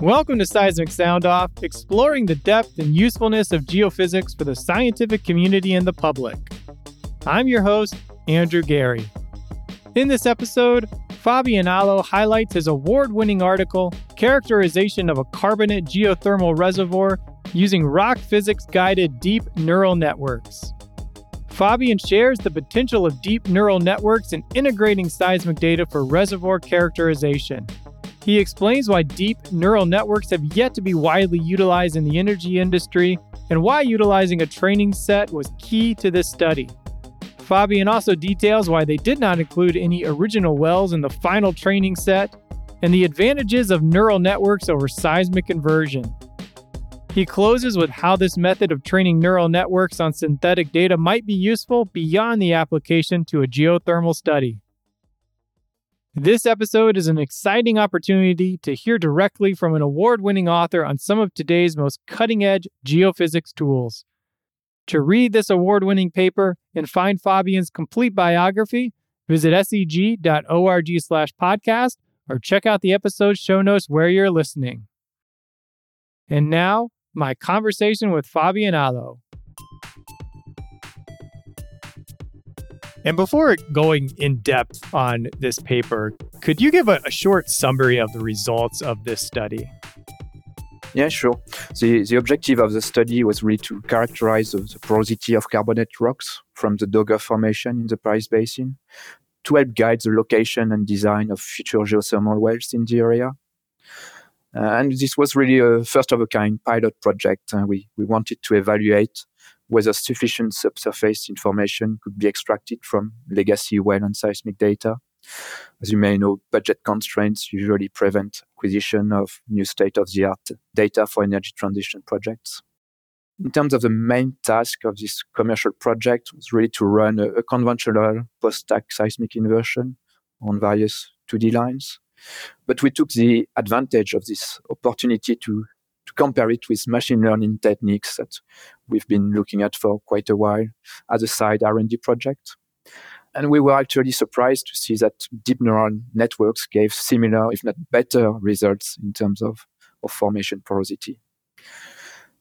Welcome to Seismic Sound Off, exploring the depth and usefulness of geophysics for the scientific community and the public. I'm your host, Andrew Geary. In this episode, Fabien Allo highlights his award winning article, Characterization of a Carbonate Geothermal Reservoir Using Rock Physics Guided Deep Neural Networks. Fabien shares the potential of deep neural networks in integrating seismic data for reservoir characterization. He explains why deep neural networks have yet to be widely utilized in the energy industry and why utilizing a training set was key to this study. Fabien also details why they did not include any original wells in the final training set and the advantages of neural networks over seismic inversion. He closes with how this method of training neural networks on synthetic data might be useful beyond the application to a geothermal study. This episode is an exciting opportunity to hear directly from an award winning author on some of today's most cutting edge geophysics tools. To read this award winning paper and find Fabien's complete biography, visit seg.org slash podcast or check out the episode show notes where you're listening. And now, my conversation with Fabien Allo. And before going in depth on this paper, could you give a, a, short summary of the results of this study? Yeah, sure. The, the objective of the study was really to characterize the, the porosity of carbonate rocks from the Dogger Formation in the Paris Basin to help guide the location and design of future geothermal wells in the area. Uh, and this was really a first of a kind pilot project. Uh, we, we wanted to evaluate whether sufficient subsurface information could be extracted from legacy well and seismic data. As you may know, budget constraints usually prevent acquisition of new state of the art data for energy transition projects. In terms of the main task of this commercial project was really to run a, a conventional post-stack seismic inversion on various 2D lines. But we took the advantage of this opportunity to to compare it with machine learning techniques that we've been looking at for quite a while as a side R&D project. And we were actually surprised to see that deep neural networks gave similar, if not better, results in terms of, of formation porosity.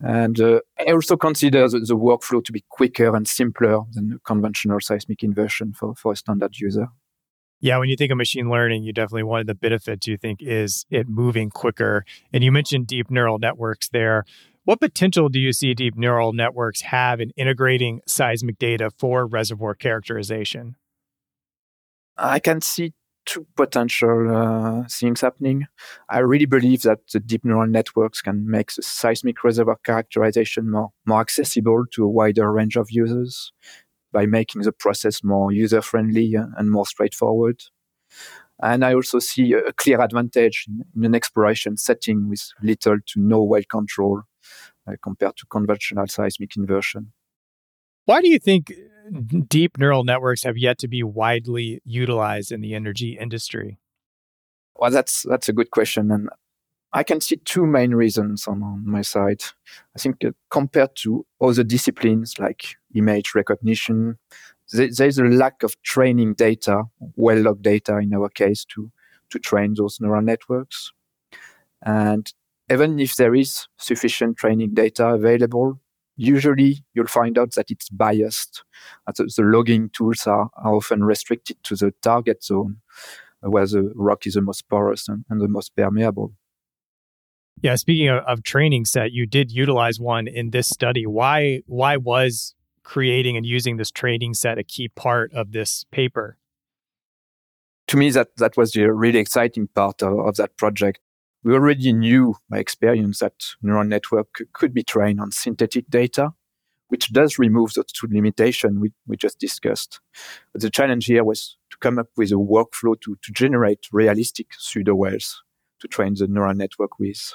And uh, I also consider the, the, workflow to be quicker and simpler than conventional seismic inversion for, for a standard user. Yeah, when you think of machine learning, you definitely one of the benefits you think is it moving quicker. And you mentioned deep neural networks there. What potential do you see deep neural networks have in integrating seismic data for reservoir characterization? I can see two potential uh, things happening. I really believe that the deep neural networks can make the seismic reservoir characterization more, more accessible to a wider range of users by making the process more user friendly and more straightforward. And I also see a clear advantage in an exploration setting with little to no well control uh, compared to conventional seismic inversion. Why do you think deep neural networks have yet to be widely utilized in the energy industry? Well, that's that's a good question, and I can see two main reasons on, on my side. I think uh, compared to other disciplines like image recognition, th- there's a lack of training data, well logged data in our case, to, to train those neural networks. And even if there is sufficient training data available, usually you'll find out that it's biased. The, the logging tools are, are often restricted to the target zone where the rock is the most porous and, and the most permeable. Yeah, speaking of, of, training set, you did utilize one in this study. Why why was creating and using this training set a key part of this paper? To me, that that was the really exciting part of, of that project. We already knew by experience that neural network could be trained on synthetic data, which does remove those two limitations we, we just discussed. But the challenge here was to come up with a workflow to, to generate realistic pseudo wells to train the neural network with.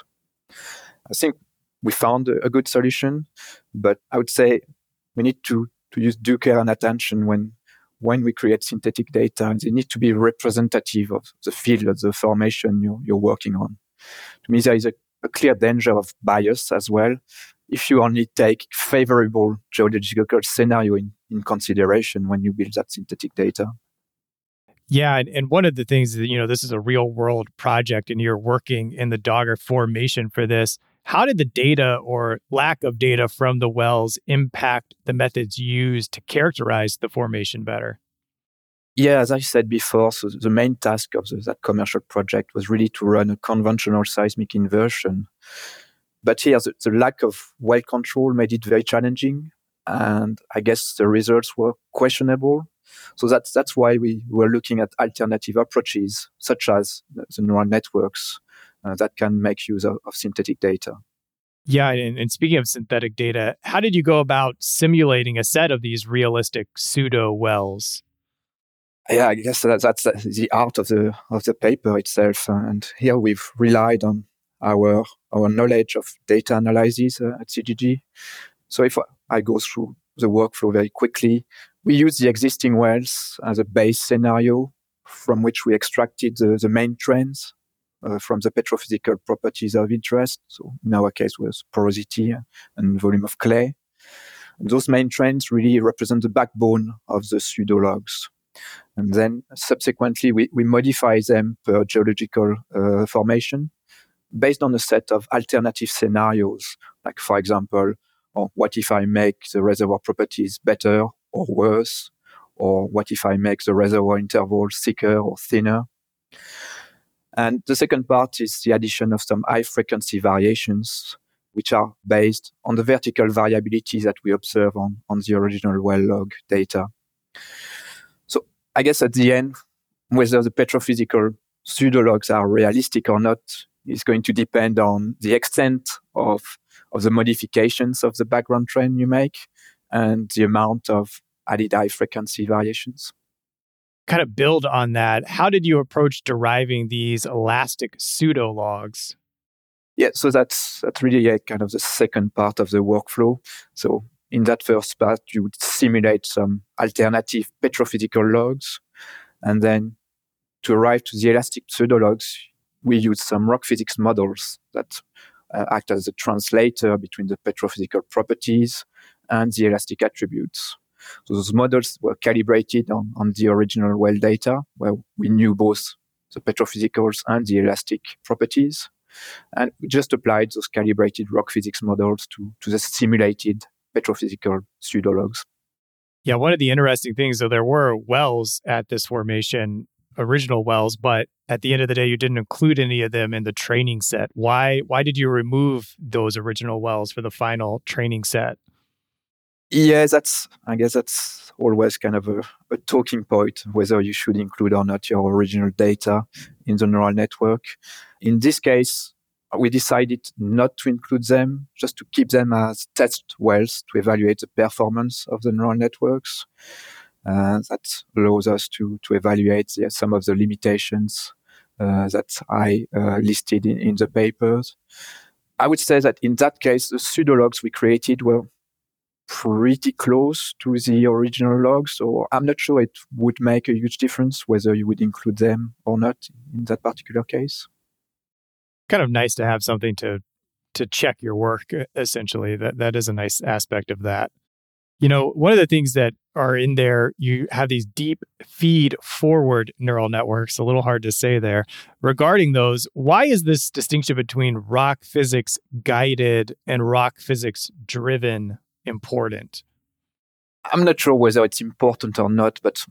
I think we found a, good solution, but I would say we need to, to use due care and attention when when we create synthetic data. They need to be representative of the field of the formation you're, you're working on. To me, there is a, a clear danger of bias as well if you only take favorable geological scenario in, in consideration when you build that synthetic data. Yeah, and, and one of the things that you know, this is a real world project, and you're working in the Dogger formation for this. How did the data or lack of data from the wells impact the methods used to characterize the formation better? Yeah, as I said before, so the main task of the, that commercial project was really to run a conventional seismic inversion. But here, the, the lack of well control made it very challenging, and I guess the results were questionable. So that's that's why we were looking at alternative approaches, such as the neural networks uh, that can make use of, of synthetic data. Yeah, and, and, speaking of synthetic data, how did you go about simulating a set of these realistic pseudo wells? Yeah, I guess that, that's the art of the of the paper itself, and here we've relied on our our knowledge of data analysis uh, at CGG. So if I go through the workflow very quickly, we use the existing wells as a base scenario from which we extracted the, the main trends uh, from the petrophysical properties of interest. So in our case was porosity and volume of clay. And those main trends really represent the backbone of the pseudologs. And then subsequently we, we modify them per geological uh, formation based on a set of alternative scenarios. Like for example, or what if I make the reservoir properties better or worse? Or what if I make the reservoir interval thicker or thinner? And the second part is the addition of some high frequency variations, which are based on the vertical variability that we observe on, on the original well log data. So I guess at the end, whether the petrophysical pseudologs are realistic or not is going to depend on the extent of, of the modifications of the background trend you make and the amount of added high frequency variations kind of build on that, how did you approach deriving these elastic pseudo logs? Yeah, so that's that's really yeah, kind of the second part of the workflow. So in that first part, you would simulate some alternative petrophysical logs, and then to arrive to the elastic pseudo logs, we use some rock physics models that uh, act as a translator between the petrophysical properties and the elastic attributes. So those models were calibrated on, on the original well data, where we knew both the petrophysicals and the elastic properties. And we just applied those calibrated rock physics models to, to the simulated petrophysical pseudologs. Yeah, one of the interesting things, though, there were wells at this formation, original wells, but at the end of the day, you didn't include any of them in the training set. Why? Why did you remove those original wells for the final training set? Yeah, that's I guess that's always kind of a, a, talking point whether you should include or not your original data in the neural network. In this case, we decided not to include them, just to keep them as test wells to evaluate the performance of the neural networks. Uh, that allows us to to evaluate the, some of the limitations uh, that I uh, listed in, in the papers. I would say that in that case, the pseudologs we created were pretty close to the original log. So I'm not sure it would make a huge difference whether you would include them or not in that particular case. Kind of nice to have something to to check your work essentially. That that is a nice aspect of that. You know, one of the things that are in there, you have these deep feed forward neural networks, a little hard to say there. Regarding those, why is this distinction between rock physics guided and rock physics driven important? I'm not sure whether it's important or not, but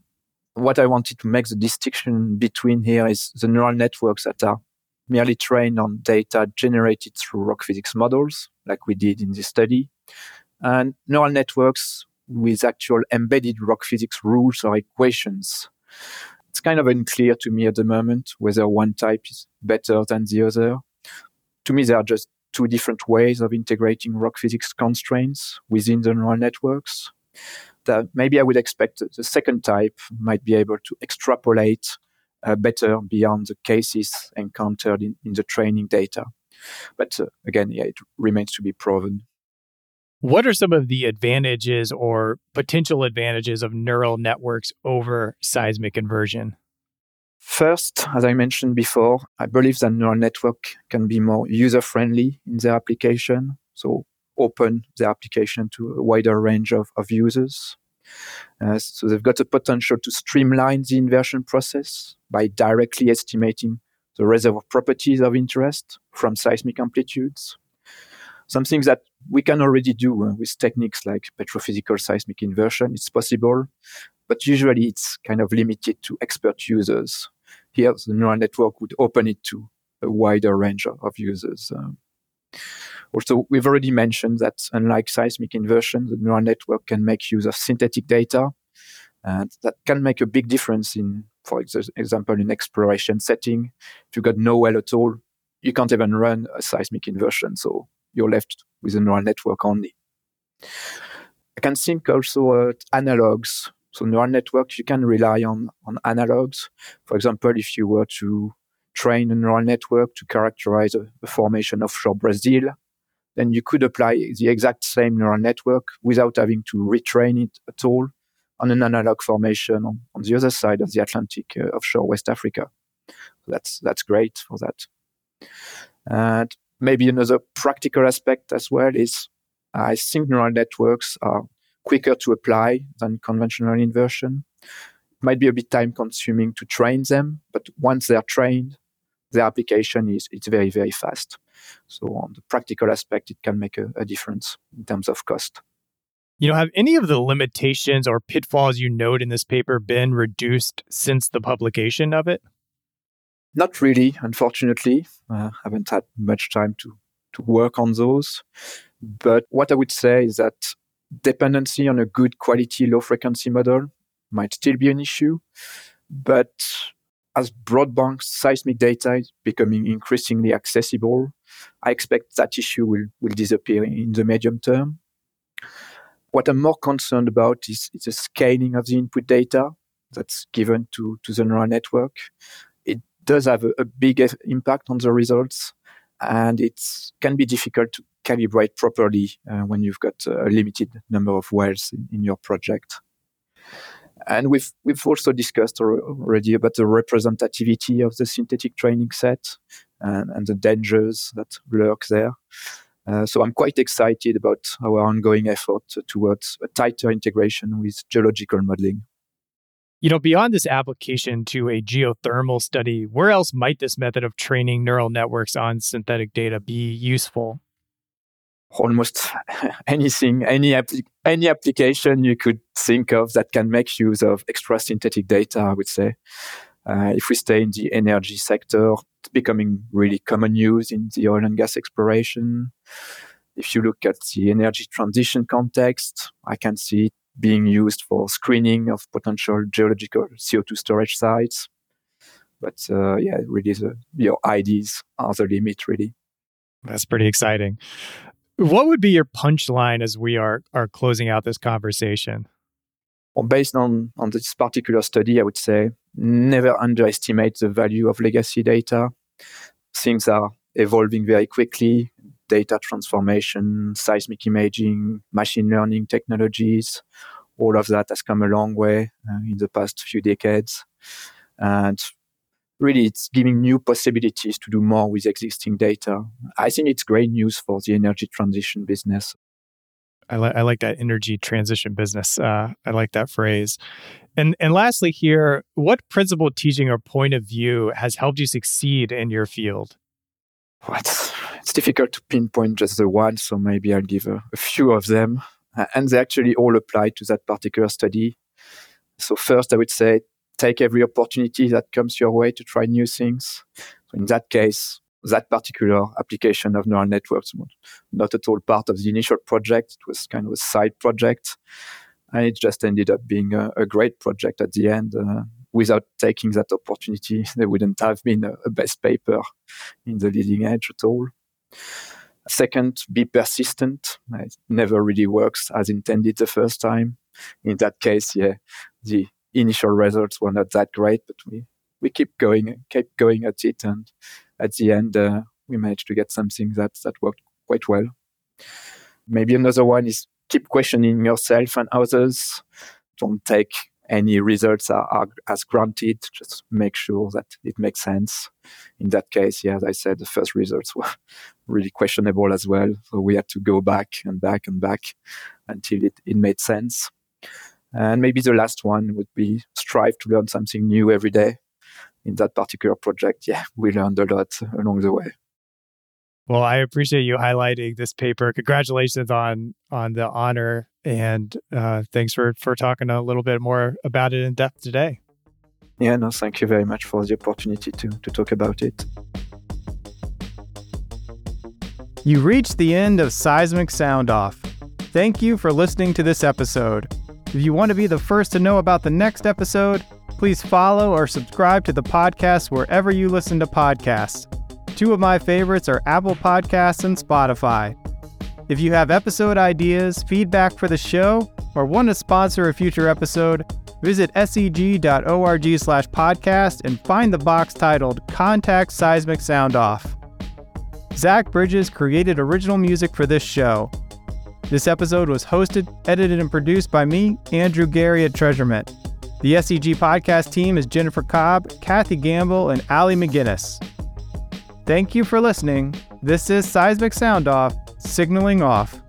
what I wanted to make the distinction between here is the neural networks that are merely trained on data generated through rock physics models, like we did in this study, and neural networks with actual embedded rock physics rules or equations. It's kind of unclear to me at the moment whether one type is better than the other. To me, they are just two different ways of integrating rock physics constraints within the neural networks. That maybe I would expect the second type might be able to extrapolate uh, better beyond the cases encountered in, in the training data. But uh, again, yeah, it remains to be proven. What are some of the advantages or potential advantages of neural networks over seismic inversion? First, as I mentioned before, I believe that neural network can be more user friendly in their application. So open the application to a wider range of, of users. Uh, so they've got the potential to streamline the inversion process by directly estimating the reservoir properties of interest from seismic amplitudes. Something that we can already do uh, with techniques like petrophysical seismic inversion. It's possible, but usually it's kind of limited to expert users. Here, the neural network would open it to a wider range of, users. Um, also, we've already mentioned that unlike seismic inversion, the neural network can make use of synthetic data. And that can make a big difference in, for example, in exploration setting. If you've got no well at all, you can't even run a seismic inversion. So you're left with a neural network only. I can think also at analogs. So neural networks, you can rely on, on analogs. For example, if you were to train a neural network to characterize a, a formation offshore Brazil, then you could apply the exact same neural network without having to retrain it at all on an analog formation on, on the other side of the Atlantic uh, offshore West Africa. That's that's great for that. And maybe another practical aspect as well is I think neural networks are quicker to apply than conventional inversion. It might be a bit time consuming to train them, but once they're trained, the application is it's very very fast. So on the practical aspect, it can make a, a difference in terms of cost. You know, have any of the limitations or pitfalls you note in this paper been reduced since the publication of it? Not really, unfortunately. I uh, haven't had much time to, to work on those. But what I would say is that dependency on a good quality low frequency model might still be an issue. But as broadband seismic data is becoming increasingly accessible, I expect that issue will, will disappear in the medium term. What I'm more concerned about is, is the scaling of the input data that's given to, to the neural network. It does have a, a big impact on the results, and it can be difficult to calibrate properly uh, when you've got a limited number of wells in, in your project. And we've we've also discussed already about the representativity of the synthetic training set and, and the dangers that lurk there. Uh, so I'm quite excited about our ongoing effort towards a tighter integration with geological modeling. You know, beyond this application to a geothermal study, where else might this method of training neural networks on synthetic data be useful? Almost anything, any any application you could think of that can make use of extra synthetic data. I would say, uh, if we stay in the energy sector, it's becoming really common use in the oil and gas exploration. If you look at the energy transition context, I can see it being used for screening of potential geological CO2 storage sites. But uh, yeah, really, the, your IDs are the limit, really. That's pretty exciting. What would be your punchline as we are are closing out this conversation? Well, based on, on this particular study, I would say never underestimate the value of legacy data. Things are evolving very quickly. Data transformation, seismic imaging, machine learning technologies, all of that has come a long way uh, in the past few decades. And really it's giving new possibilities to do more with existing data. I think it's great news for the energy transition business. I, li- I like that energy transition business. Uh, I like that phrase. And and lastly, here, what principle teaching or point of view has helped you succeed in your field? Well, it's, difficult to pinpoint just the one, so maybe I'll give a, a few of them, and they actually all apply to that particular study. So first, I would say take every opportunity that comes your way to try new things. So in that case, that particular application of neural networks was not at all part of the initial project. It was kind of a side project. And it just ended up being a, a great project at the end. Uh, without taking that opportunity, there wouldn't have been a, a best paper in the leading edge at all. Second, be persistent. It never really works as intended the first time. In that case, yeah, the initial results were not that great, but we, we keep going, keep going at it. And at the end, uh, we managed to get something that, that worked quite well. Maybe another one is keep questioning yourself and others. Don't take any results are, are, as granted. Just make sure that it makes sense. In that case, yeah, as I said, the first results were really questionable as well. So we had to go back and back and back until it, it made sense. And maybe the last one would be strive to learn something new every day. In that particular project, yeah, we learned a lot along the way. Well, I appreciate you highlighting this paper. Congratulations on on the honor, and uh, thanks for for talking a little bit more about it in depth today. Yeah, no, thank you very much for the opportunity to to talk about it. You reached the end of Seismic Sound Off. Thank you for listening to this episode. If you want to be the first to know about the next episode, please follow or subscribe to the podcast wherever you listen to podcasts. Two of my favorites are Apple Podcasts and Spotify. If you have episode ideas, feedback for the show, or want to sponsor a future episode, visit seg.org slash podcast and find the box titled Contact Seismic Sound Off. Zach Bridges created original music for this show. This episode was hosted, edited, and produced by me, Andrew Geary at TreasureMint. The SEG podcast team is Jennifer Cobb, Kathy Gamble, and Allie McGinnis. Thank you for listening. This is Seismic Sound Off, signaling off.